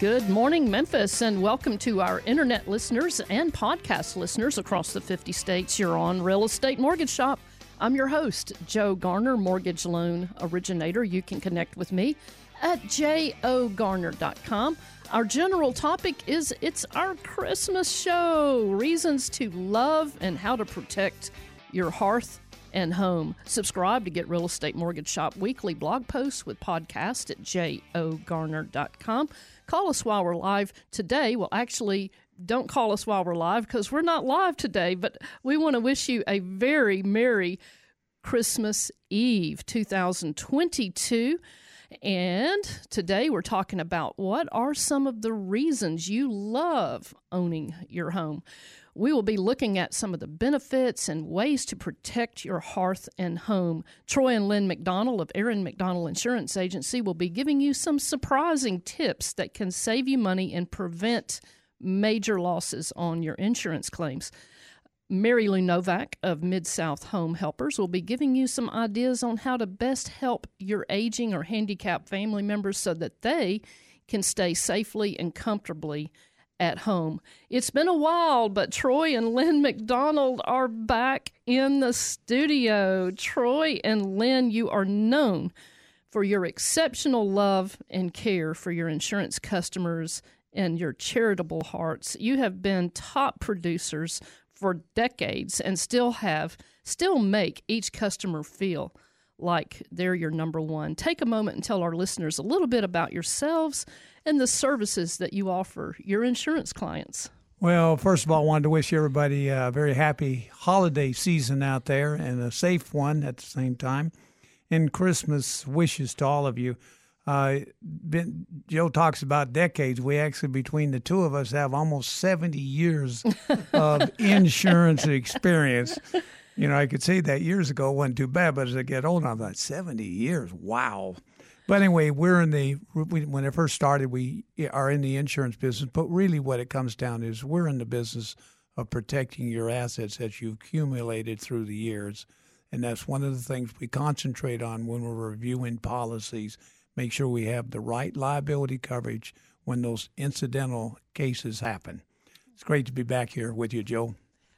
Good morning, Memphis, and welcome to our internet listeners and podcast listeners across the 50 states. You're on Real Estate Mortgage Shop. I'm your host, Joe Garner, mortgage loan originator. You can connect with me at jogarner.com. Our general topic is it's our Christmas show reasons to love and how to protect your hearth and home. Subscribe to get Real Estate Mortgage Shop weekly blog posts with podcast at jogarner.com. Call us while we're live today. Well, actually, don't call us while we're live because we're not live today, but we want to wish you a very Merry Christmas Eve 2022. And today we're talking about what are some of the reasons you love owning your home. We will be looking at some of the benefits and ways to protect your hearth and home. Troy and Lynn McDonald of Aaron McDonald Insurance Agency will be giving you some surprising tips that can save you money and prevent major losses on your insurance claims. Mary Lou Novak of Mid South Home Helpers will be giving you some ideas on how to best help your aging or handicapped family members so that they can stay safely and comfortably at home. It's been a while, but Troy and Lynn McDonald are back in the studio. Troy and Lynn, you are known for your exceptional love and care for your insurance customers and your charitable hearts. You have been top producers for decades and still have still make each customer feel like they're your number one. Take a moment and tell our listeners a little bit about yourselves and the services that you offer your insurance clients. Well, first of all, I wanted to wish everybody a very happy holiday season out there and a safe one at the same time. And Christmas wishes to all of you. Uh, been, Joe talks about decades. We actually, between the two of us, have almost 70 years of insurance experience. You know, I could say that years ago wasn't too bad, but as I get older, I'm like, 70 years. Wow. But anyway, we're in the we, when it first started, we are in the insurance business. But really, what it comes down to is we're in the business of protecting your assets that you've accumulated through the years, and that's one of the things we concentrate on when we're reviewing policies. Make sure we have the right liability coverage when those incidental cases happen. It's great to be back here with you, Joe.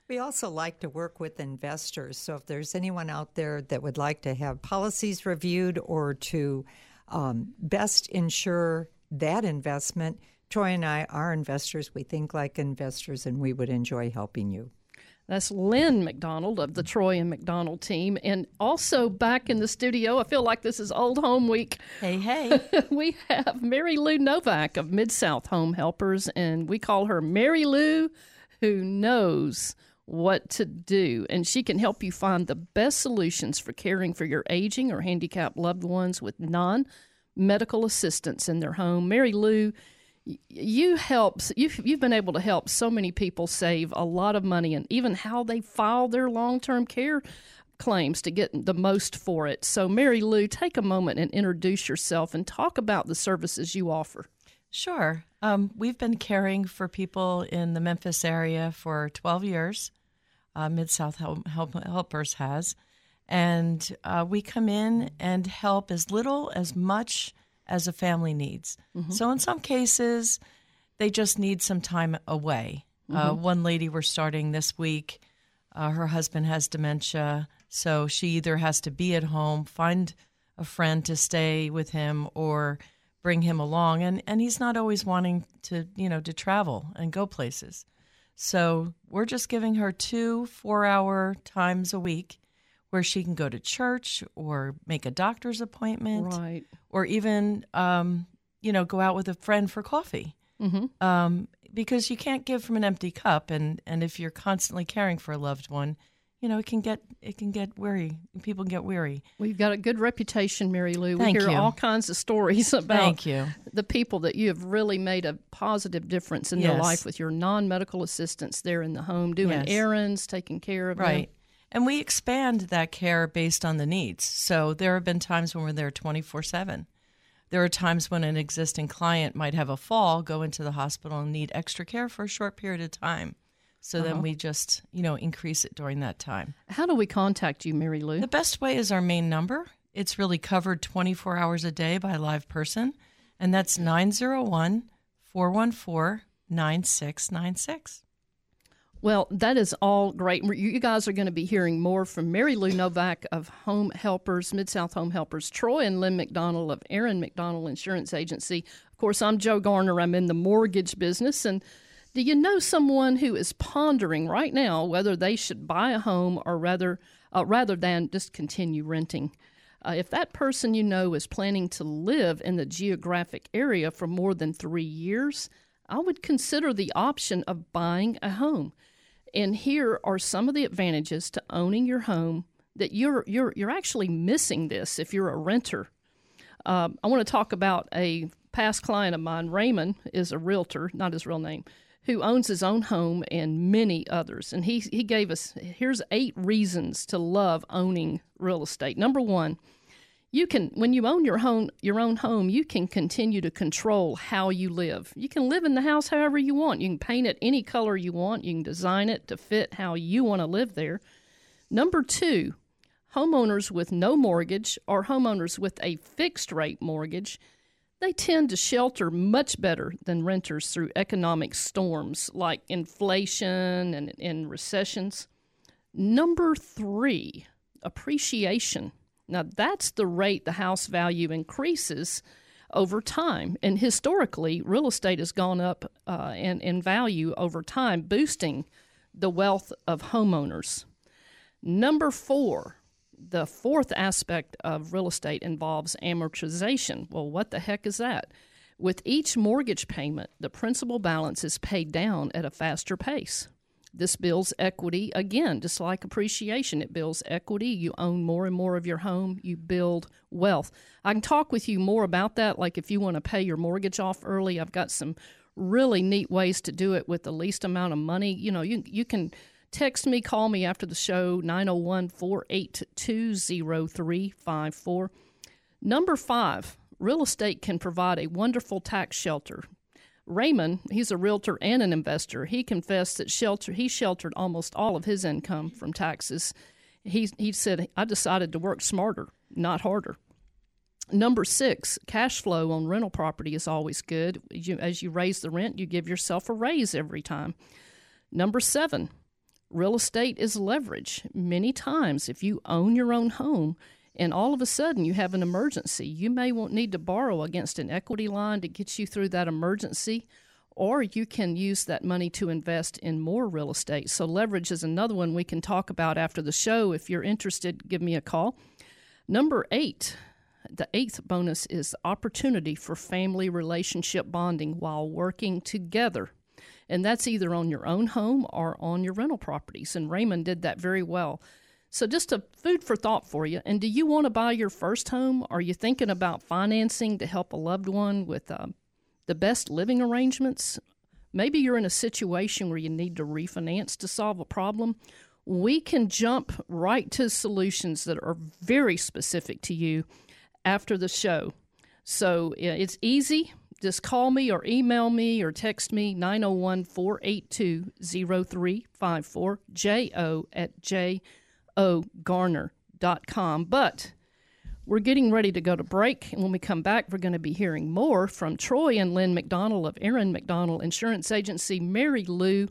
We also like to work with investors. So if there's anyone out there that would like to have policies reviewed or to um, best ensure that investment. Troy and I are investors. We think like investors, and we would enjoy helping you. That's Lynn McDonald of the Troy and McDonald team. And also back in the studio, I feel like this is old home week. Hey, hey. we have Mary Lou Novak of Mid South Home Helpers, and we call her Mary Lou, who knows what to do, and she can help you find the best solutions for caring for your aging or handicapped loved ones with non medical assistance in their home. Mary Lou, you help you've, you've been able to help so many people save a lot of money and even how they file their long-term care claims to get the most for it. So Mary Lou, take a moment and introduce yourself and talk about the services you offer. Sure. Um, we've been caring for people in the Memphis area for 12 years uh, Mid South Help, Help, Helpers has. And uh, we come in and help as little as much as a family needs. Mm-hmm. So in some cases, they just need some time away. Uh, mm-hmm. Uh, one lady we're starting this week, uh, her husband has dementia, so she either has to be at home, find a friend to stay with him, or bring him along. And, and he's not always wanting to, you know, to travel and go places. So we're just giving her two four hour times a week where she can go to church or make a doctor's appointment. Right. Or even, um, you know, go out with a friend for coffee. Mm-hmm. Um, because you can't give from an empty cup. And, and if you're constantly caring for a loved one, you know, it can get it can get weary. People get weary. We've got a good reputation, Mary Lou. Thank we hear you. all kinds of stories about Thank you. the people that you have really made a positive difference in yes. their life with your non medical assistance there in the home, doing yes. errands, taking care of right. them. And we expand that care based on the needs. So there have been times when we're there 24 7. There are times when an existing client might have a fall, go into the hospital, and need extra care for a short period of time. So uh-huh. then we just, you know, increase it during that time. How do we contact you, Mary Lou? The best way is our main number. It's really covered 24 hours a day by a live person, and that's 901 414 9696. Well, that is all great. You guys are going to be hearing more from Mary Lou Novak of Home Helpers, Mid South Home Helpers, Troy and Lynn McDonald of Aaron McDonald Insurance Agency. Of course, I'm Joe Garner. I'm in the mortgage business. And do you know someone who is pondering right now whether they should buy a home or rather, uh, rather than just continue renting? Uh, if that person you know is planning to live in the geographic area for more than three years, I would consider the option of buying a home. And here are some of the advantages to owning your home that you're you're you're actually missing this if you're a renter. Um, I want to talk about a past client of mine. Raymond is a realtor, not his real name, who owns his own home and many others. And he he gave us here's eight reasons to love owning real estate. Number one you can when you own your home your own home you can continue to control how you live you can live in the house however you want you can paint it any color you want you can design it to fit how you want to live there number two homeowners with no mortgage or homeowners with a fixed rate mortgage they tend to shelter much better than renters through economic storms like inflation and, and recessions number three appreciation now, that's the rate the house value increases over time. And historically, real estate has gone up uh, in, in value over time, boosting the wealth of homeowners. Number four, the fourth aspect of real estate involves amortization. Well, what the heck is that? With each mortgage payment, the principal balance is paid down at a faster pace. This builds equity again, just like appreciation. It builds equity. You own more and more of your home. You build wealth. I can talk with you more about that. Like if you want to pay your mortgage off early, I've got some really neat ways to do it with the least amount of money. You know, you you can text me, call me after the show 901 482 0354. Number five, real estate can provide a wonderful tax shelter. Raymond, he's a realtor and an investor. He confessed that shelter he sheltered almost all of his income from taxes. He he said, "I decided to work smarter, not harder." Number six, cash flow on rental property is always good. You, as you raise the rent, you give yourself a raise every time. Number seven, real estate is leverage. Many times, if you own your own home, and all of a sudden you have an emergency. You may won't need to borrow against an equity line to get you through that emergency, or you can use that money to invest in more real estate. So, leverage is another one we can talk about after the show. If you're interested, give me a call. Number eight, the eighth bonus is opportunity for family relationship bonding while working together. And that's either on your own home or on your rental properties. And Raymond did that very well. So, just a food for thought for you. And do you want to buy your first home? Are you thinking about financing to help a loved one with uh, the best living arrangements? Maybe you're in a situation where you need to refinance to solve a problem. We can jump right to solutions that are very specific to you after the show. So, it's easy. Just call me or email me or text me 901 482 0354 jo at j ogarner.com. But we're getting ready to go to break. And when we come back, we're going to be hearing more from Troy and Lynn McDonald of Aaron McDonald Insurance Agency, Mary Lou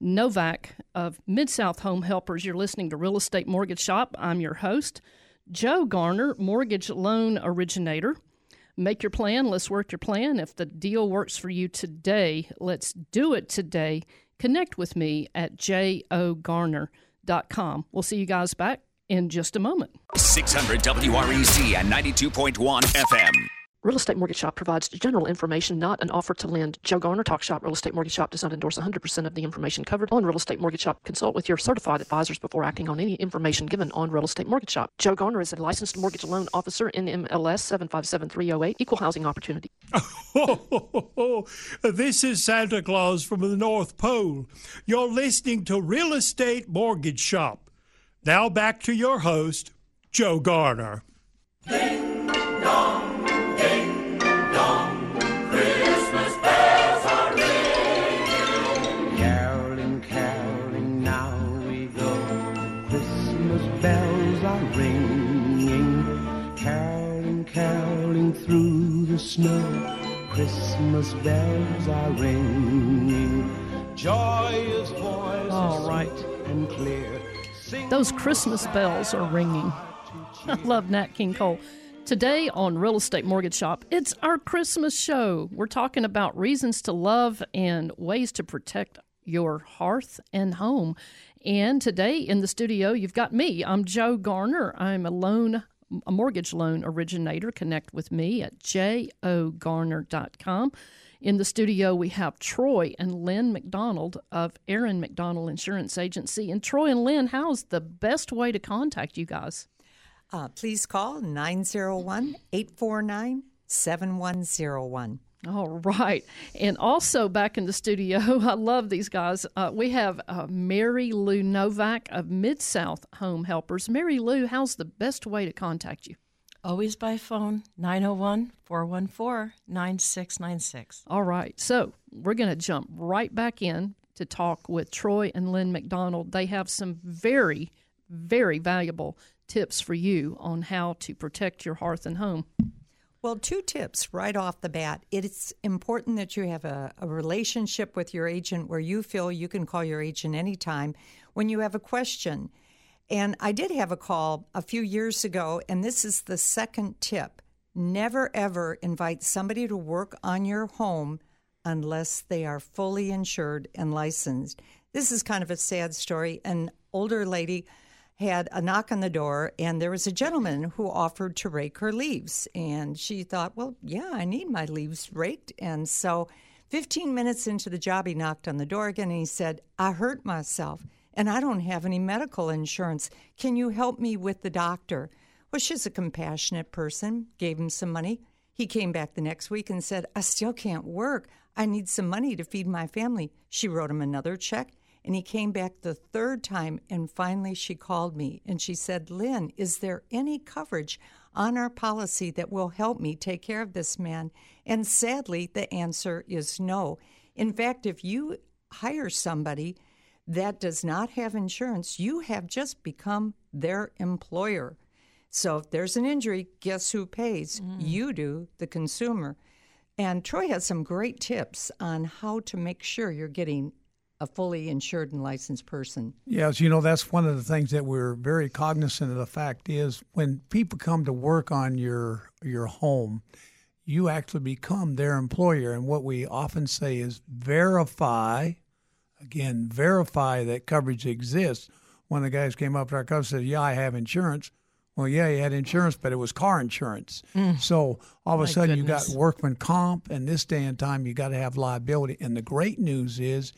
Novak of Mid South Home Helpers. You're listening to Real Estate Mortgage Shop. I'm your host, Joe Garner, mortgage loan originator. Make your plan. Let's work your plan. If the deal works for you today, let's do it today. Connect with me at jogarner.com com. We'll see you guys back in just a moment. 600 WREC and 92.1 FM. Real Estate Mortgage Shop provides general information, not an offer to lend. Joe Garner Talk Shop Real Estate Mortgage Shop does not endorse 100% of the information covered on Real Estate Mortgage Shop. Consult with your certified advisors before acting on any information given on Real Estate Mortgage Shop. Joe Garner is a licensed mortgage loan officer NMLS 757308, Equal Housing Opportunity. this is Santa Claus from the North Pole. You're listening to Real Estate Mortgage Shop. Now back to your host, Joe Garner. Ding dong. Snow, Christmas bells are ringing. Joyous voices All right. and clear. Sing Those Christmas bells are ringing. I love Nat King Cole. Today on Real Estate Mortgage Shop, it's our Christmas show. We're talking about reasons to love and ways to protect your hearth and home. And today in the studio, you've got me. I'm Joe Garner. I'm a loan a mortgage loan originator. Connect with me at jogarner.com. In the studio, we have Troy and Lynn McDonald of Aaron McDonald Insurance Agency. And Troy and Lynn, how's the best way to contact you guys? Uh, please call 901 849 7101. All right. And also back in the studio, I love these guys. Uh, we have uh, Mary Lou Novak of Mid South Home Helpers. Mary Lou, how's the best way to contact you? Always by phone, 901 414 9696. All right. So we're going to jump right back in to talk with Troy and Lynn McDonald. They have some very, very valuable tips for you on how to protect your hearth and home. Well, two tips right off the bat. It's important that you have a, a, relationship with your agent where you feel you can call your agent anytime when you have a question. And I did have a call a few years ago, and this is the second tip. Never ever invite somebody to work on your home unless they are fully insured and licensed. This is kind of a sad story. An older lady had a knock on the door, and there was a gentleman who offered to rake her leaves. And she thought, well, yeah, I need my leaves raked. And so, 15 minutes into the job, he knocked on the door again and he said, I hurt myself and I don't have any medical insurance. Can you help me with the doctor? Well, she's a compassionate person, gave him some money. He came back the next week and said, I still can't work. I need some money to feed my family. She wrote him another check and he came back the third time, and finally she called me and she said, Lynn, is there any coverage on our policy that will help me take care of this man? And sadly, the answer is no. In fact, if you hire somebody that does not have insurance, you have just become their employer. So if there's an injury, guess who pays? Mm. You do, the consumer. And Troy has some great tips on how to make sure you're getting a fully insured and licensed person. Yes, you know that's one of the things that we're very cognizant of. The fact is, when people come to work on your your home, you actually become their employer, and what we often say is verify. Again, verify that coverage exists. One of the guys came up to our customer and said, "Yeah, I have insurance." Well, yeah, he had insurance, but it was car insurance. Mm. So all of a My sudden, goodness. you got workman comp, and this day and time, you got to have liability. And the great news is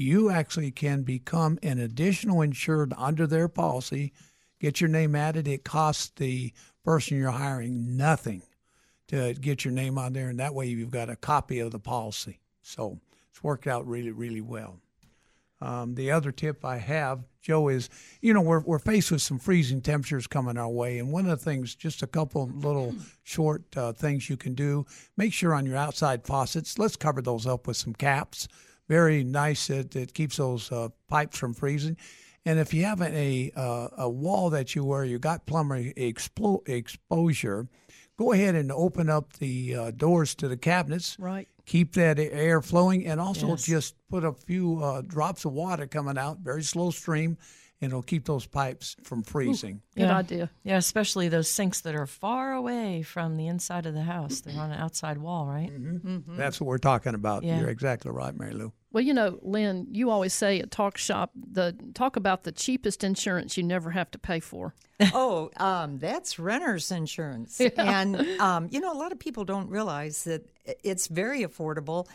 you actually can become an additional insured under their policy, get your name added. It costs the person you're hiring nothing to get your name on there, and that way you've got a copy of the policy. So it's worked out really, really well. Um, the other tip I have, Joe, is you know we're we're faced with some freezing temperatures coming our way, and one of the things, just a couple little short uh, things you can do. Make sure on your outside faucets, let's cover those up with some caps very nice. It, it keeps those uh, pipes from freezing. And if you have a uh, a wall that you where you got plumber explo- exposure, go ahead and open up the uh, doors to the cabinets. Right. Keep that air flowing, and also Yes. just put a few uh, drops of water coming out, very slow stream, and it'll keep those pipes from freezing. Good Yeah. idea. Yeah, especially those sinks that are far away from the inside of the house. They're on an outside wall, right? That's what we're talking about. Yeah. You're exactly right, Mary Lou. Well, you know, Lynn, you always say at Talk Shop, the talk about the cheapest insurance you never have to pay for. oh, um, that's renter's insurance. And, um, you know, a lot of people don't realize that it's very affordable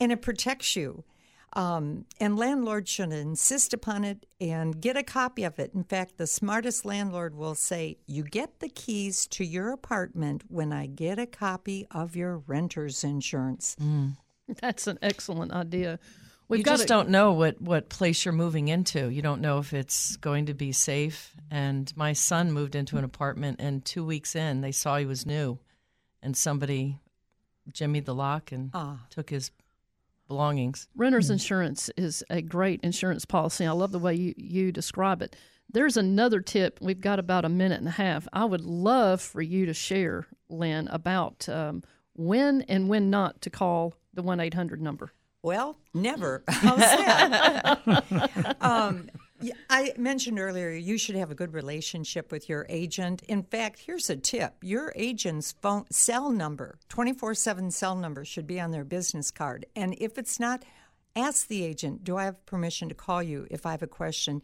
and it protects you. Um, and landlords should insist upon it and get a copy of it. In fact, the smartest landlord will say, You get the keys to your apartment when I get a copy of your renter's insurance. That's an excellent idea. We've you just don't know what, what place you're moving into. You don't know if it's going to be safe. And my son moved into an apartment, and two weeks in, they saw he was new, and somebody jimmied the lock and Ah. took his belongings. Renter's insurance is a great insurance policy. I love the way you, you describe it. There's another tip. We've got about a minute and a half. I would love for you to share, Lynn, about um, when and when not to call the 1 800 number. Well, never. How's that? um, I mentioned earlier you should have a good relationship with your agent. In fact, here's a tip your agent's phone cell number, 24 7 cell number, should be on their business card. And if it's not, ask the agent, Do I have permission to call you if I have a question?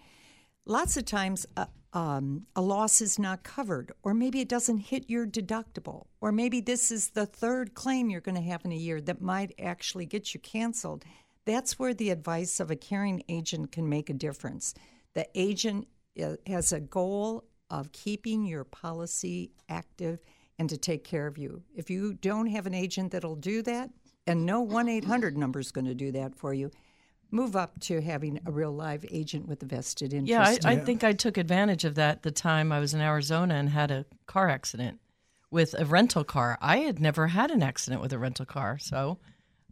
Lots of times, uh, um, a loss is not covered, or maybe it doesn't hit your deductible, or maybe this is the third claim you're going to have in a year that might actually get you canceled. That's where the advice of a caring agent can make a difference. The agent uh, has a goal of keeping your policy active and to take care of you. If you don't have an agent that'll do that, and no 1 800 number is going to do that for you, move up to having a real live agent with a vested interest. Yeah, I, I think I took advantage of that the time I was in Arizona and had a car accident with a rental car. I had never had an accident with a rental car, so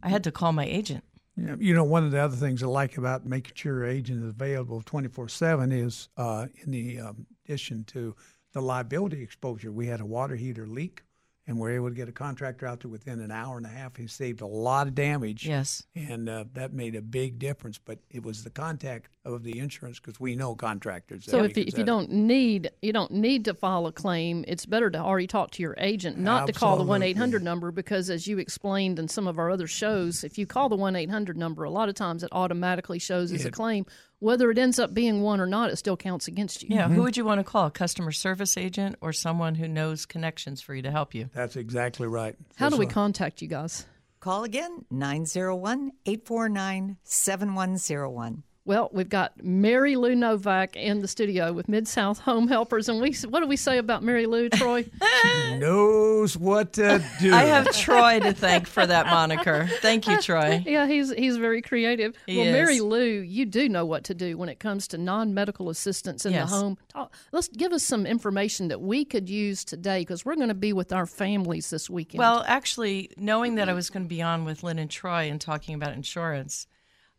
I had to call my agent. Yeah, you know, one of the other things I like about making sure your agent is available 24 7 is uh, in the um, addition to the liability exposure. We had a water heater leak and we're able to get a contractor out there within an hour and a half. He saved a lot of damage. Yes. And uh, that made a big difference. But it was the contact of the insurance because we know contractors. So if you, if you don't need you don't need to file a claim, it's better to already talk to your agent, not Absolutely. to call the one eight hundred number because as you explained in some of our other shows, if you call the one eight hundred number, a lot of times it automatically shows as a claim. Whether it ends up being one or not, it still counts against you. Yeah, who mm-hmm. would you want to call? A customer service agent or someone who knows connections for you to help you? That's exactly right. How do we why- contact you guys? Call again 901 849 7101. Well, we've got Mary Lou Novak in the studio with Mid South Home Helpers, and we what do we say about Mary Lou, Troy? she knows what to do. I have Troy to thank for that moniker. Thank you, Troy. yeah, he's he's very creative. He well, Mary. Lou, you do know what to do when it comes to non medical assistance in Yes. the home. Talk, let's give us some information that we could use today because we're going to be with our families this weekend. Well, actually, knowing that I was going to be on with Lynn and Troy and talking about insurance,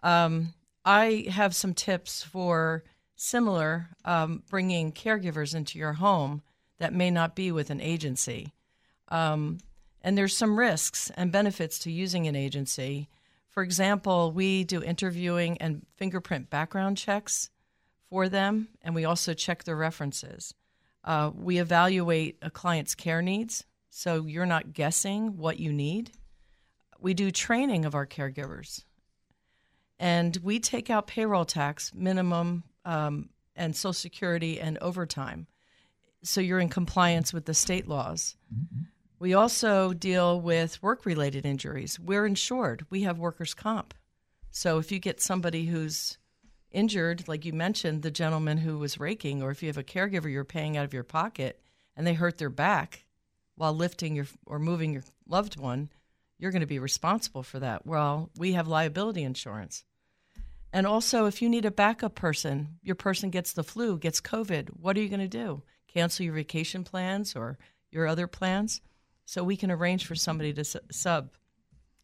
um, I have some tips for similar um, bringing caregivers into your home that may not be with an agency. Um, and there's some risks and benefits to using an agency. For example, we do interviewing and fingerprint background checks for them, and we also check their references. Uh, we evaluate a client's care needs, so you're not guessing what you need. We do training of our caregivers, and we take out payroll tax, minimum, um, and Social Security and overtime, so you're in compliance with the state laws. We also deal with work related injuries. We're insured, we have workers' comp. So if you get somebody who's injured, like you mentioned, the gentleman who was raking, or if you have a caregiver you're paying out of your pocket and they hurt their back while lifting your or moving your loved one, you're going to be responsible for that. Well, we have liability insurance. And also, if you need a backup person, your person gets the flu, gets COVID, what are you going to do? Cancel your vacation plans or your other plans? So we can arrange for somebody to sub.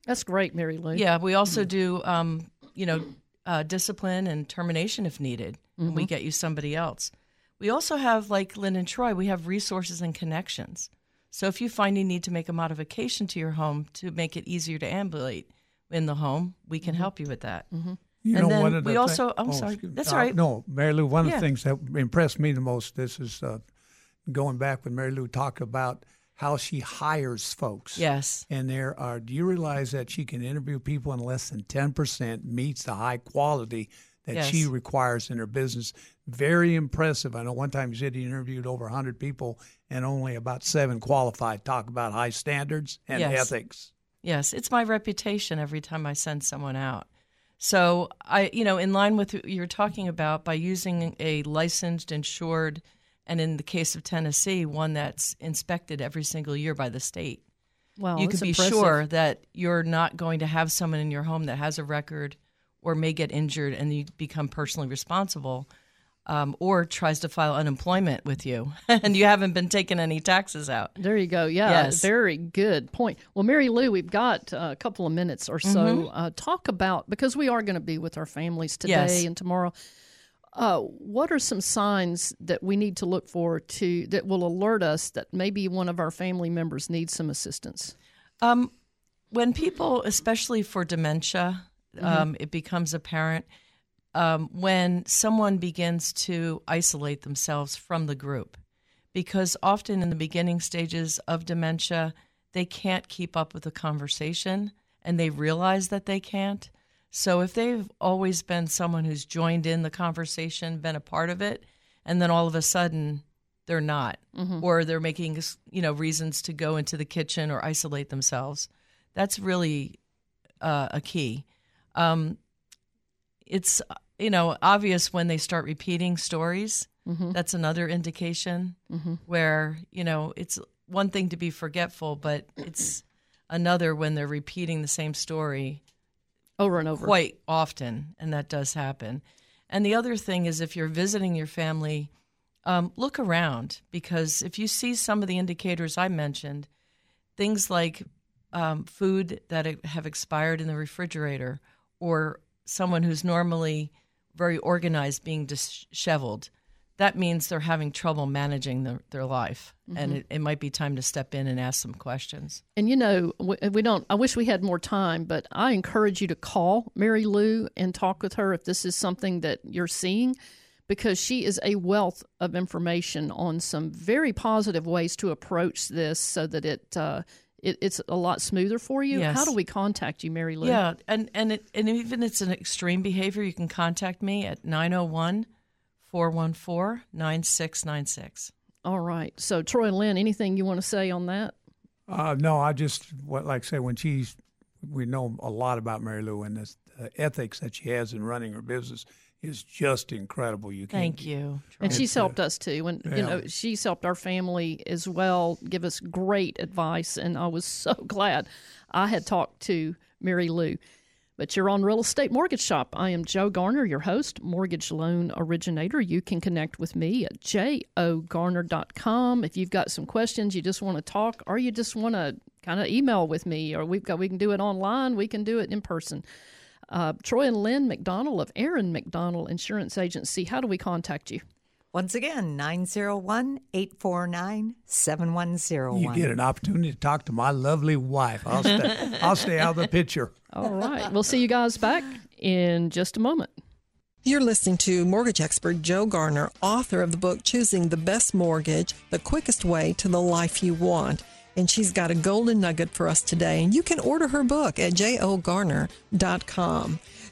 That's great, Mary Lou. Yeah, we also do, um, you know, uh, discipline and termination if needed, and we get you somebody else. We also have, like Lynn and Troy, we have resources and connections. So if you find you need to make a modification to your home to make it easier to ambulate in the home, we can help you with that. You And know, one of the we thi- also- I'm sorry. excuse me. That's Uh, all right. No, Mary Lou, one of the things that impressed me the most, this is uh, going back when Mary Lou talked about how she hires folks. Yes. And there are, do you realize that she can interview people and less than 10% meets the high quality that Yes. she requires in her business? Very impressive. I know one time she said he interviewed over 100 people and only about seven qualified. Talk about high standards and Yes. ethics. Yes, it's my reputation every time I send someone out. So I, you know, in line with what you're talking about, by using a licensed, insured, and in the case of Tennessee, one that's inspected every single year by the state, Wow, you can be impressive. sure that you're not going to have someone in your home that has a record or may get injured and you become personally responsible. Um, or tries to file unemployment with you, and you haven't been taking any taxes out. There you go. Yeah, Yes. very good point. Well, Mary Lou, we've got uh, a couple of minutes or so. Mm-hmm. Uh, talk about because we are going to be with our families today Yes. and tomorrow. Uh, what are some signs that we need to look for to that will alert us that maybe one of our family members needs some assistance? Um, when people, especially for dementia, um, it becomes apparent um, when someone begins to isolate themselves from the group. Because often in the beginning stages of dementia, they can't keep up with the conversation and they realize that they can't. So if they've always been someone who's joined in the conversation, been a part of it, and then all of a sudden they're not, or they're making you know reasons to go into the kitchen or isolate themselves, that's really uh, a key. Um, it's you know obvious when they start repeating stories. That's another indication where you know it's one thing to be forgetful, but it's another when they're repeating the same story Over and over. quite often, and that does happen. And the other thing is, if you're visiting your family, um, look around because if you see some of the indicators I mentioned, things like um, food that have expired in the refrigerator, or someone who's normally very organized being disheveled, that means they're having trouble managing their, their life. And it, it might be time to step in and ask some questions. And you know, we, we don't. I wish we had more time, but I encourage you to call Mary Lou and talk with her if this is something that you're seeing, because she is a wealth of information on some very positive ways to approach this, so that it, uh, it it's a lot smoother for you. Yes. How do we contact you, Mary Lou? Yeah, and and it, and even it's an extreme behavior, you can contact me at 901 414 9696. All right. So Troy and Lynn, anything you want to say on that? Uh, no, I just what like I say when she's we know a lot about Mary Lou and this uh, ethics that she has in running her business is just incredible. You can't Thank you. And she's helped us too. And you know, she's helped our family as well, give us great advice. And I was so glad I had talked to Mary Lou. But you're on Real Estate Mortgage Shop. I am Joe Garner, your host, mortgage loan originator. You can connect with me at jogarner.com. If you've got some questions, you just want to talk, or you just want to kind of email with me, or we've got we can do it online, we can do it in person. Uh, Troy and Lynn McDonald of Aaron McDonald Insurance Agency. How do we contact you? Once again, 901 849 You get an opportunity to talk to my lovely wife. I'll stay. I'll stay out of the picture. All right. We'll see you guys back in just a moment. You're listening to mortgage expert Joe Garner, author of the book Choosing the Best Mortgage The Quickest Way to the Life You Want. And she's got a golden nugget for us today. And you can order her book at jogarner.com.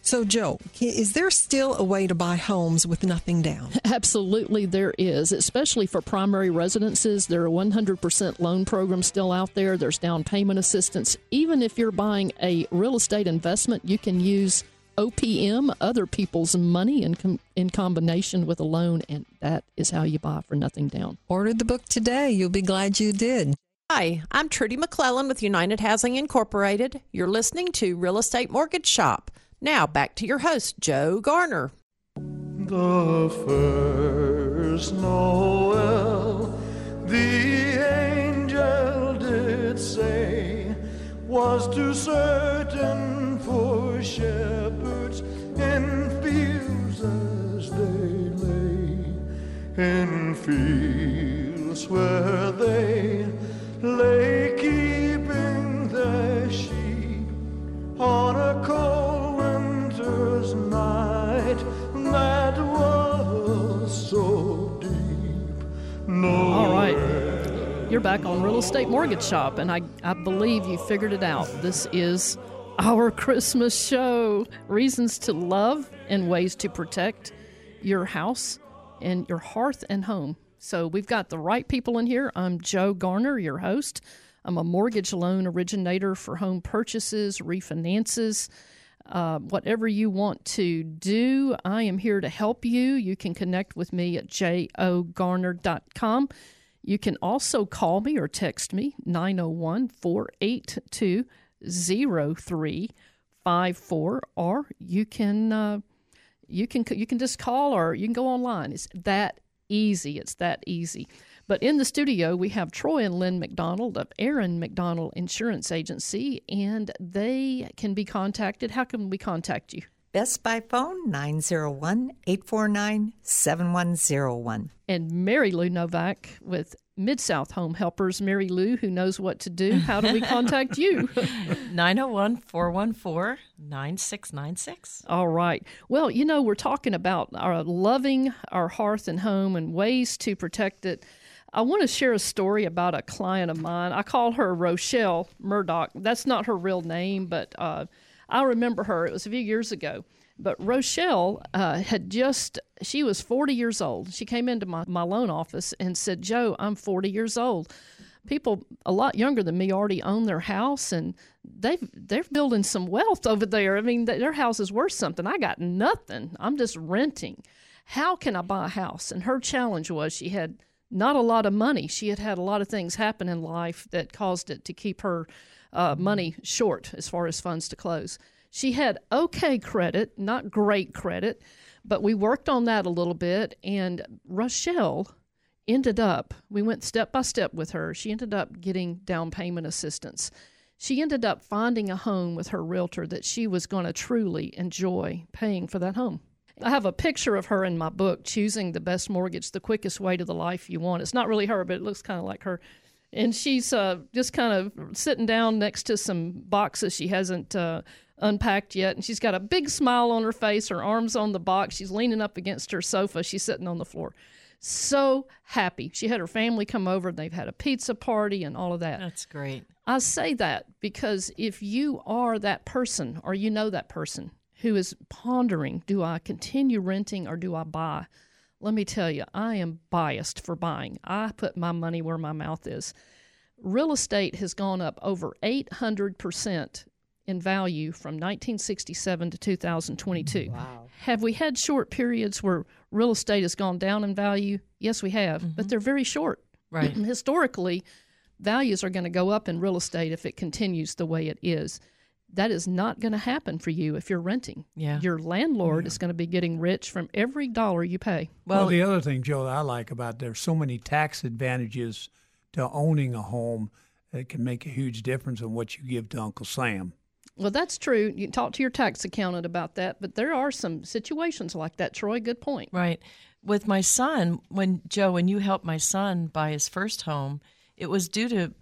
So, Joe, is there still a way to buy homes with nothing down? Absolutely, there is, especially for primary residences. There are 100% loan programs still out there. There's down payment assistance. Even if you're buying a real estate investment, you can use OPM, other people's money, in, com- in combination with a loan, and that is how you buy for nothing down. Order the book today. You'll be glad you did. Hi, I'm Trudy McClellan with United Housing Incorporated. You're listening to Real Estate Mortgage Shop. Now back to your host, Joe Garner. The first Noel, the angel did say, was too certain for shepherds in fields as they lay, in fields where they back on Real Estate Mortgage Shop, and I, I believe you figured it out. This is our Christmas show Reasons to Love and Ways to Protect Your House and Your Hearth and Home. So we've got the right people in here. I'm Joe Garner, your host. I'm a mortgage loan originator for home purchases, refinances, uh, whatever you want to do. I am here to help you. You can connect with me at jogarner.com. You can also call me or text me 901 482 0354 or you can uh, you can you can just call or you can go online. It's that easy. It's that easy. But in the studio, we have Troy and Lynn McDonald of Aaron McDonald Insurance Agency, and they can be contacted. How can we contact you? Best by phone 901 849 7101. And Mary Lou Novak with Mid South Home Helpers. Mary Lou, who knows what to do. How do we contact you? 901 414 9696. All right. Well, you know, we're talking about our loving our hearth and home and ways to protect it. I want to share a story about a client of mine. I call her Rochelle Murdoch. That's not her real name, but uh, I remember her. It was a few years ago. But Rochelle uh, had just, she was 40 years old. She came into my, my loan office and said, Joe, I'm 40 years old. People a lot younger than me already own their house and they've, they're building some wealth over there. I mean, their house is worth something. I got nothing. I'm just renting. How can I buy a house? And her challenge was she had not a lot of money. She had had a lot of things happen in life that caused it to keep her uh, money short as far as funds to close. She had okay credit, not great credit, but we worked on that a little bit. And Rochelle ended up, we went step by step with her. She ended up getting down payment assistance. She ended up finding a home with her realtor that she was going to truly enjoy paying for that home. I have a picture of her in my book, Choosing the Best Mortgage, the Quickest Way to the Life You Want. It's not really her, but it looks kind of like her and she's uh, just kind of sitting down next to some boxes she hasn't uh, unpacked yet. And she's got a big smile on her face, her arms on the box. She's leaning up against her sofa. She's sitting on the floor. So happy. She had her family come over. And they've had a pizza party and all of that. That's great. I say that because if you are that person or you know that person who is pondering, do I continue renting or do I buy? Let me tell you, I am biased for buying. I put my money where my mouth is. Real estate has gone up over 800% in value from 1967 to 2022. Wow. Have we had short periods where real estate has gone down in value? Yes, we have, mm-hmm. but they're very short. Right. Historically, values are going to go up in real estate if it continues the way it is that is not going to happen for you if you're renting. Yeah. Your landlord yeah. is going to be getting rich from every dollar you pay. Well, well, the other thing, Joe, that I like about there's so many tax advantages to owning a home that can make a huge difference in what you give to Uncle Sam. Well, that's true. You can talk to your tax accountant about that, but there are some situations like that, Troy. Good point. Right. With my son, when Joe, when you helped my son buy his first home, it was due to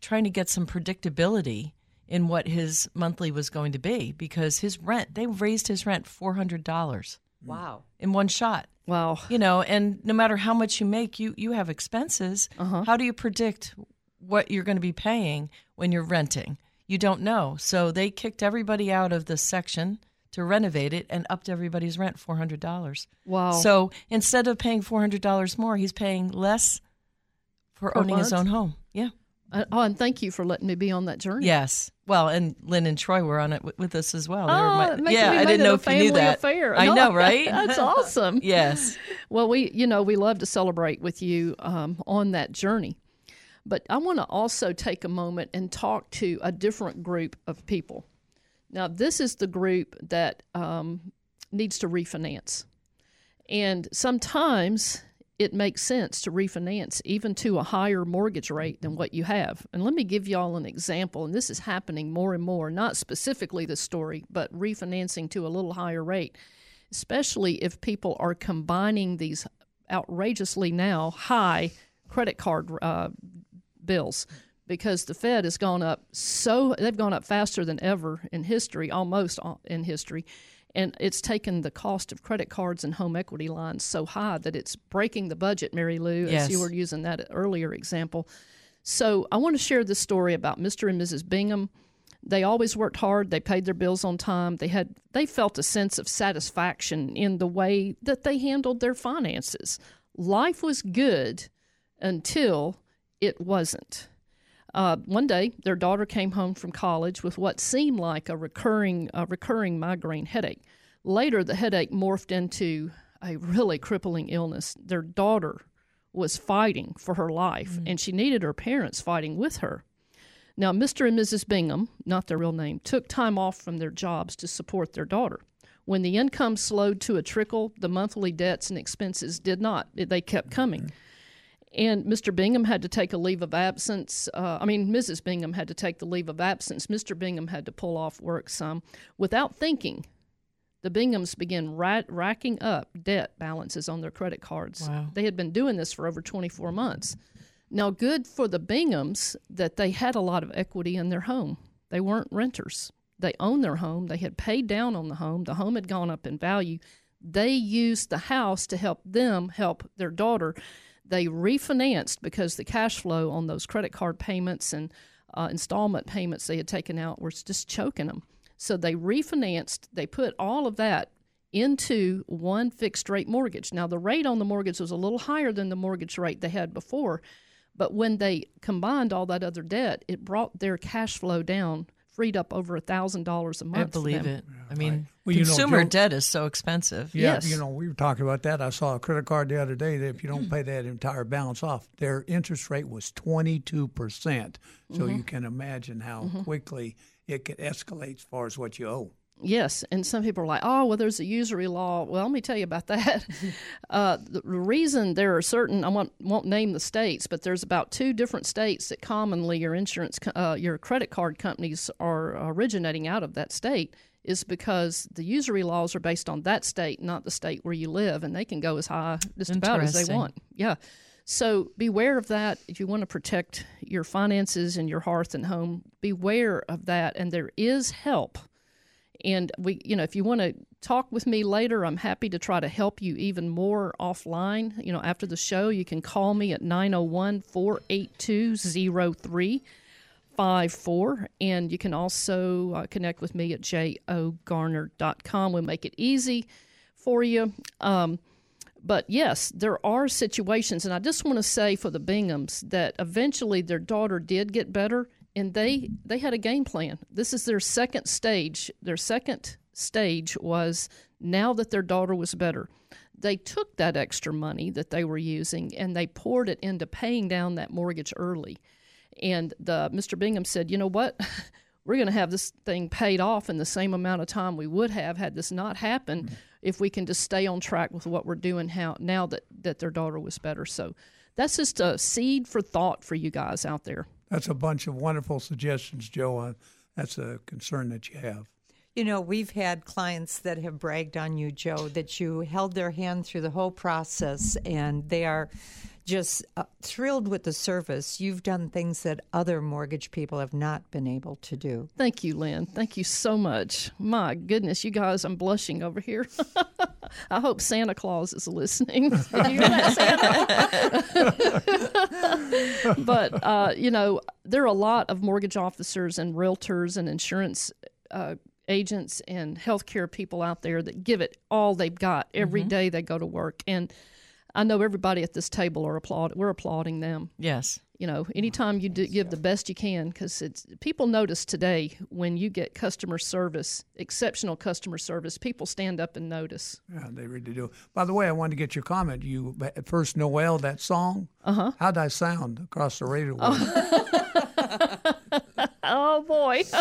trying to get some predictability in what his monthly was going to be because his rent, they raised his rent $400. Wow. In one shot. Wow. You know, and no matter how much you make, you, you have expenses. Uh-huh. How do you predict what you're going to be paying when you're renting? You don't know. So they kicked everybody out of the section to renovate it and upped everybody's rent $400. Wow. So instead of paying $400 more, he's paying less for Per owning month? his own home. Yeah. Uh, oh, and thank you for letting me be on that journey. Yes. Well, and Lynn and Troy were on it w- with us as well. Oh, my- yeah, I didn't know if you knew that. Affair. I No, know, right? That's awesome. yes. Well, we, you know, we love to celebrate with you um, on that journey. But I want to also take a moment and talk to a different group of people. Now, this is the group that um, needs to refinance. And sometimes it makes sense to refinance even to a higher mortgage rate than what you have. And let me give y'all an example, and this is happening more and more, not specifically this story, but refinancing to a little higher rate, especially if people are combining these outrageously now high credit card uh, bills because the Fed has gone up so they've gone up faster than ever in history, almost in history, and it's taken the cost of credit cards and home equity lines so high that it's breaking the budget. Mary Lou, Yes. as you were using that earlier example. So I want to share this story about Mr. and Mrs. Bingham. They always worked hard. They paid their bills on time. They had they felt a sense of satisfaction in the way that they handled their finances. Life was good until it wasn't. Uh, one day, their daughter came home from college with what seemed like a recurring, a recurring migraine headache. Later, the headache morphed into a really crippling illness. Their daughter was fighting for her life, and she needed her parents fighting with her. Now, Mr. and Mrs. Bingham, not their real name, took time off from their jobs to support their daughter. When the income slowed to a trickle, the monthly debts and expenses did not. They kept coming. And Mr. Bingham had to take a leave of absence. Uh, I mean, Mrs. Bingham had to take the leave of absence. Mr. Bingham had to pull off work some. Without thinking, the Binghams began ra- racking up debt balances on their credit cards. Wow. They had been doing this for over 24 months. Now, good for the Binghams that they had a lot of equity in their home. They weren't renters. They owned their home. They had paid down on the home. The home had gone up in value. They used the house to help them help their daughter. They refinanced because the cash flow on those credit card payments and uh, installment payments they had taken out was just choking them. So they refinanced. They put all of that into one fixed rate mortgage. Now, the rate on the mortgage was a little higher than the mortgage rate they had before, but when they combined all that other debt, it brought their cash flow down, freed up over a thousand dollars a month. I for believe them. it. I mean, Well, you know, consumer Joe- debt is so expensive. Yeah, Yes. you know, we were talking about that. I saw a credit card the other day that if you don't pay that entire balance off, their interest rate was 22%. So Mm-hmm. you can imagine how quickly it could escalate as far as what you owe. Yes, and some people are like, "Oh, well, there's a usury law." Well, let me tell you about that. uh, the reason there are certain I won't, won't name the states, but there's about two different states that commonly your insurance, uh, your credit card companies are originating out of that state is because the usury laws are based on that state, not the state where you live, and they can go as high just about as they want. Yeah. So beware of that. If you want to protect your finances and your hearth and home, beware of that. And there is help. And we, you know, if you want to talk with me later, I'm happy to try to help you even more offline. You know, after the show, you can call me at 901 482 0354. And you can also uh, connect with me at jogarner.com. We'll make it easy for you. Um, but yes, there are situations, and I just want to say for the Binghams that eventually their daughter did get better, and they they had a game plan. This is their second stage. Their second stage was now that their daughter was better. They took that extra money that they were using and they poured it into paying down that mortgage early. And the Mr. Bingham said, "You know what? We're going to have this thing paid off in the same amount of time we would have had this not happened if we can just stay on track with what we're doing how, now that, that their daughter was better." So that's just a seed for thought for you guys out there. That's a bunch of wonderful suggestions, Joe. Uh, that's a concern that you have. You know, we've had clients that have bragged on you, Joe, that you held their hand through the whole process and they are just uh, thrilled with the service. You've done things that other mortgage people have not been able to do. Thank you, Lynn. Thank you so much. My goodness, you guys, I'm blushing over here. I hope Santa Claus is listening. Did you hear that, Santa? but, uh, you know, there are a lot of mortgage officers and realtors and insurance uh, agents and healthcare people out there that give it all they've got every day they go to work. And I know everybody at this table are applaud. We're applauding them Yes. you know anytime you do give the best you can because it's people notice today when you get customer service exceptional customer service people stand up and notice Yeah, they really do. By the way, I wanted to get your comment. You at first Noel that song. Uh Uh-huh. How'd I sound across the radio? oh boy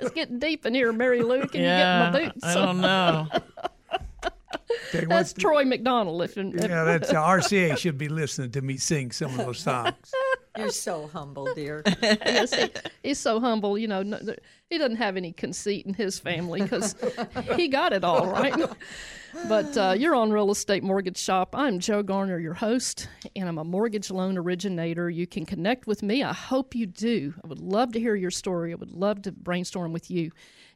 it's getting deep in here mary lou can yeah. you get my boots I don't know. Tell you that's what, troy mcdonald if, if Yeah, that's uh, RCA should be listening to me sing some of those songs. You're so humble, dear. yes, he, he's so humble. You know, no, th- he doesn't have any conceit in his family because he got it all right. But uh, you're on Real Estate Mortgage Shop. I'm Joe Garner, your host, and I'm a mortgage loan originator. You can connect with me. I hope you do. I would love to hear your story. I would love to brainstorm with you.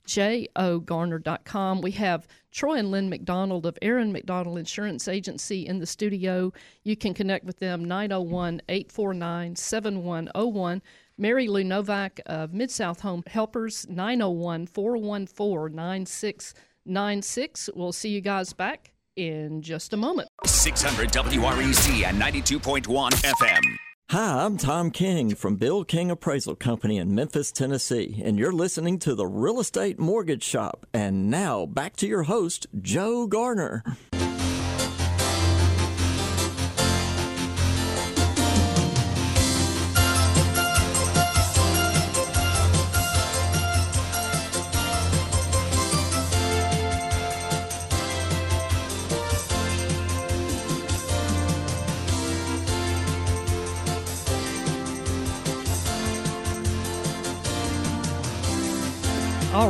jogarner.com. We have Troy and Lynn McDonald of Aaron McDonald Insurance Agency in the studio. You can connect with them 901 849 7101. Mary Lou Novak of Mid South Home Helpers 901 414 9696. We'll see you guys back in just a moment. 600 WREC and 92.1 FM. Hi, I'm Tom King from Bill King Appraisal Company in Memphis, Tennessee, and you're listening to the Real Estate Mortgage Shop. And now back to your host, Joe Garner.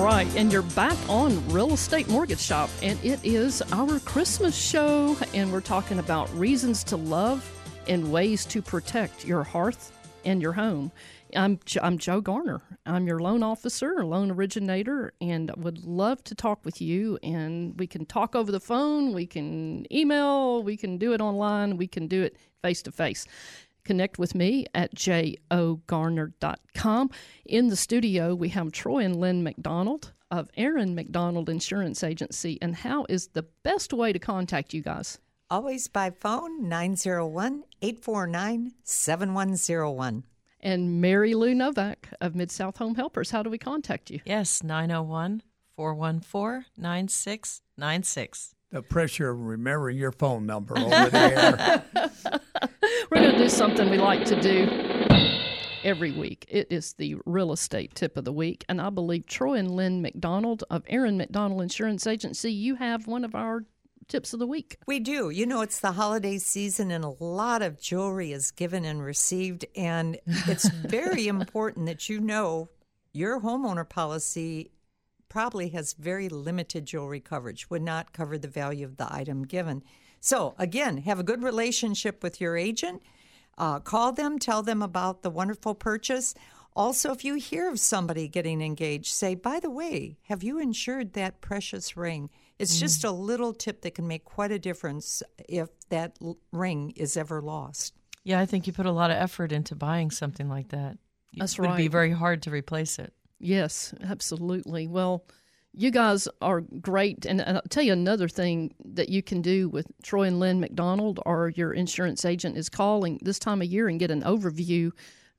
Right, and you're back on Real Estate Mortgage Shop, and it is our Christmas show, and we're talking about reasons to love and ways to protect your hearth and your home. I'm I'm Joe Garner. I'm your loan officer, loan originator, and would love to talk with you. And we can talk over the phone, we can email, we can do it online, we can do it face to face connect with me at jogarner.com. In the studio, we have Troy and Lynn McDonald of Aaron McDonald Insurance Agency. And how is the best way to contact you guys? Always by phone, 901 849 7101. And Mary Lou Novak of Mid South Home Helpers. How do we contact you? Yes, 901 414 9696 the pressure of remembering your phone number over there. We're going to do something we like to do every week. It is the real estate tip of the week. And I believe Troy and Lynn McDonald of Aaron McDonald Insurance Agency, you have one of our tips of the week. We do. You know, it's the holiday season and a lot of jewelry is given and received. And it's very important that you know your homeowner policy probably has very limited jewelry coverage, would not cover the value of the item given. So, again, have a good relationship with your agent. Uh, call them, tell them about the wonderful purchase. Also, if you hear of somebody getting engaged, say, by the way, have you insured that precious ring? It's mm. just a little tip that can make quite a difference if that l- ring is ever lost. Yeah, I think you put a lot of effort into buying something like that. That's it right. would be very hard to replace it. Yes, absolutely. Well, you guys are great. And I'll tell you another thing that you can do with Troy and Lynn McDonald or your insurance agent is calling this time of year and get an overview.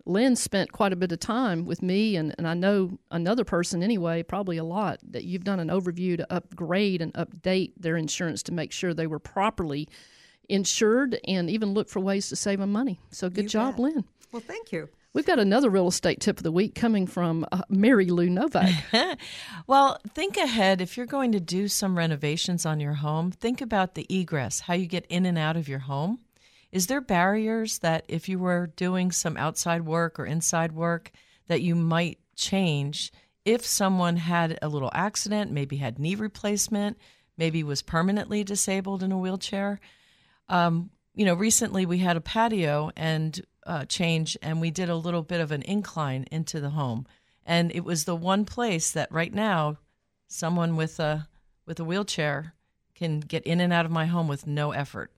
Lynn spent quite a bit of time with me, and, and I know another person anyway, probably a lot, that you've done an overview to upgrade and update their insurance to make sure they were properly insured and even look for ways to save them money. So good You job, bet. Lynn. Well, thank you. We've got another real estate tip of the week coming from uh, Mary Lou Novak. well, think ahead. If you're going to do some renovations on your home, think about the egress, how you get in and out of your home. Is there barriers that if you were doing some outside work or inside work that you might change if someone had a little accident, maybe had knee replacement, maybe was permanently disabled in a wheelchair? Um, you know, recently we had a patio and uh, change, and we did a little bit of an incline into the home, and it was the one place that right now, someone with a with a wheelchair can get in and out of my home with no effort.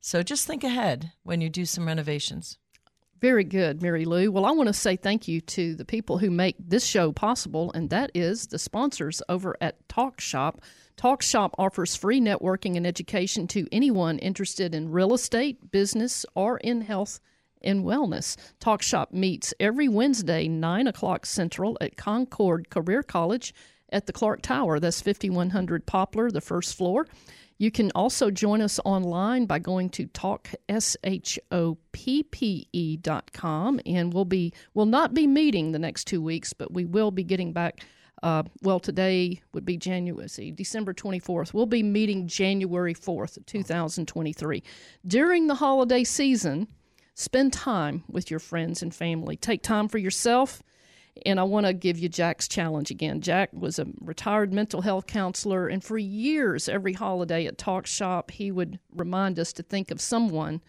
So just think ahead when you do some renovations. Very good, Mary Lou. Well, I want to say thank you to the people who make this show possible, and that is the sponsors over at Talk Shop. Talk Shop offers free networking and education to anyone interested in real estate, business, or in health and wellness. Talk Shop meets every Wednesday, 9 o'clock Central at Concord Career College at the Clark Tower. That's 5100 Poplar, the first floor. You can also join us online by going to talkshoppe.com, and we'll be will not be meeting the next two weeks, but we will be getting back. Uh, well, today would be January, December 24th. We'll be meeting January 4th, 2023. During the holiday season, spend time with your friends and family. Take time for yourself. And I want to give you Jack's challenge again. Jack was a retired mental health counselor, and for years, every holiday at Talk Shop, he would remind us to think of someone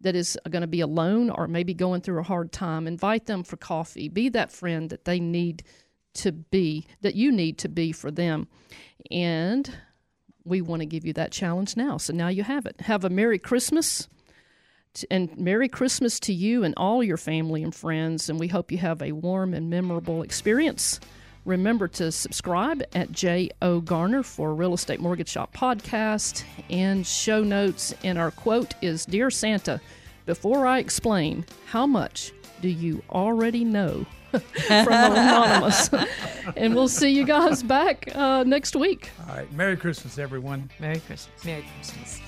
that is going to be alone or maybe going through a hard time. Invite them for coffee. Be that friend that they need to be, that you need to be for them. And we want to give you that challenge now. So now you have it. Have a Merry Christmas and Merry Christmas to you and all your family and friends. And we hope you have a warm and memorable experience. Remember to subscribe at J.O. Garner for Real Estate Mortgage Shop podcast and show notes. And our quote is Dear Santa, before I explain, how much do you already know? From Anonymous. and we'll see you guys back uh, next week. All right. Merry Christmas, everyone. Merry Christmas. Merry Christmas.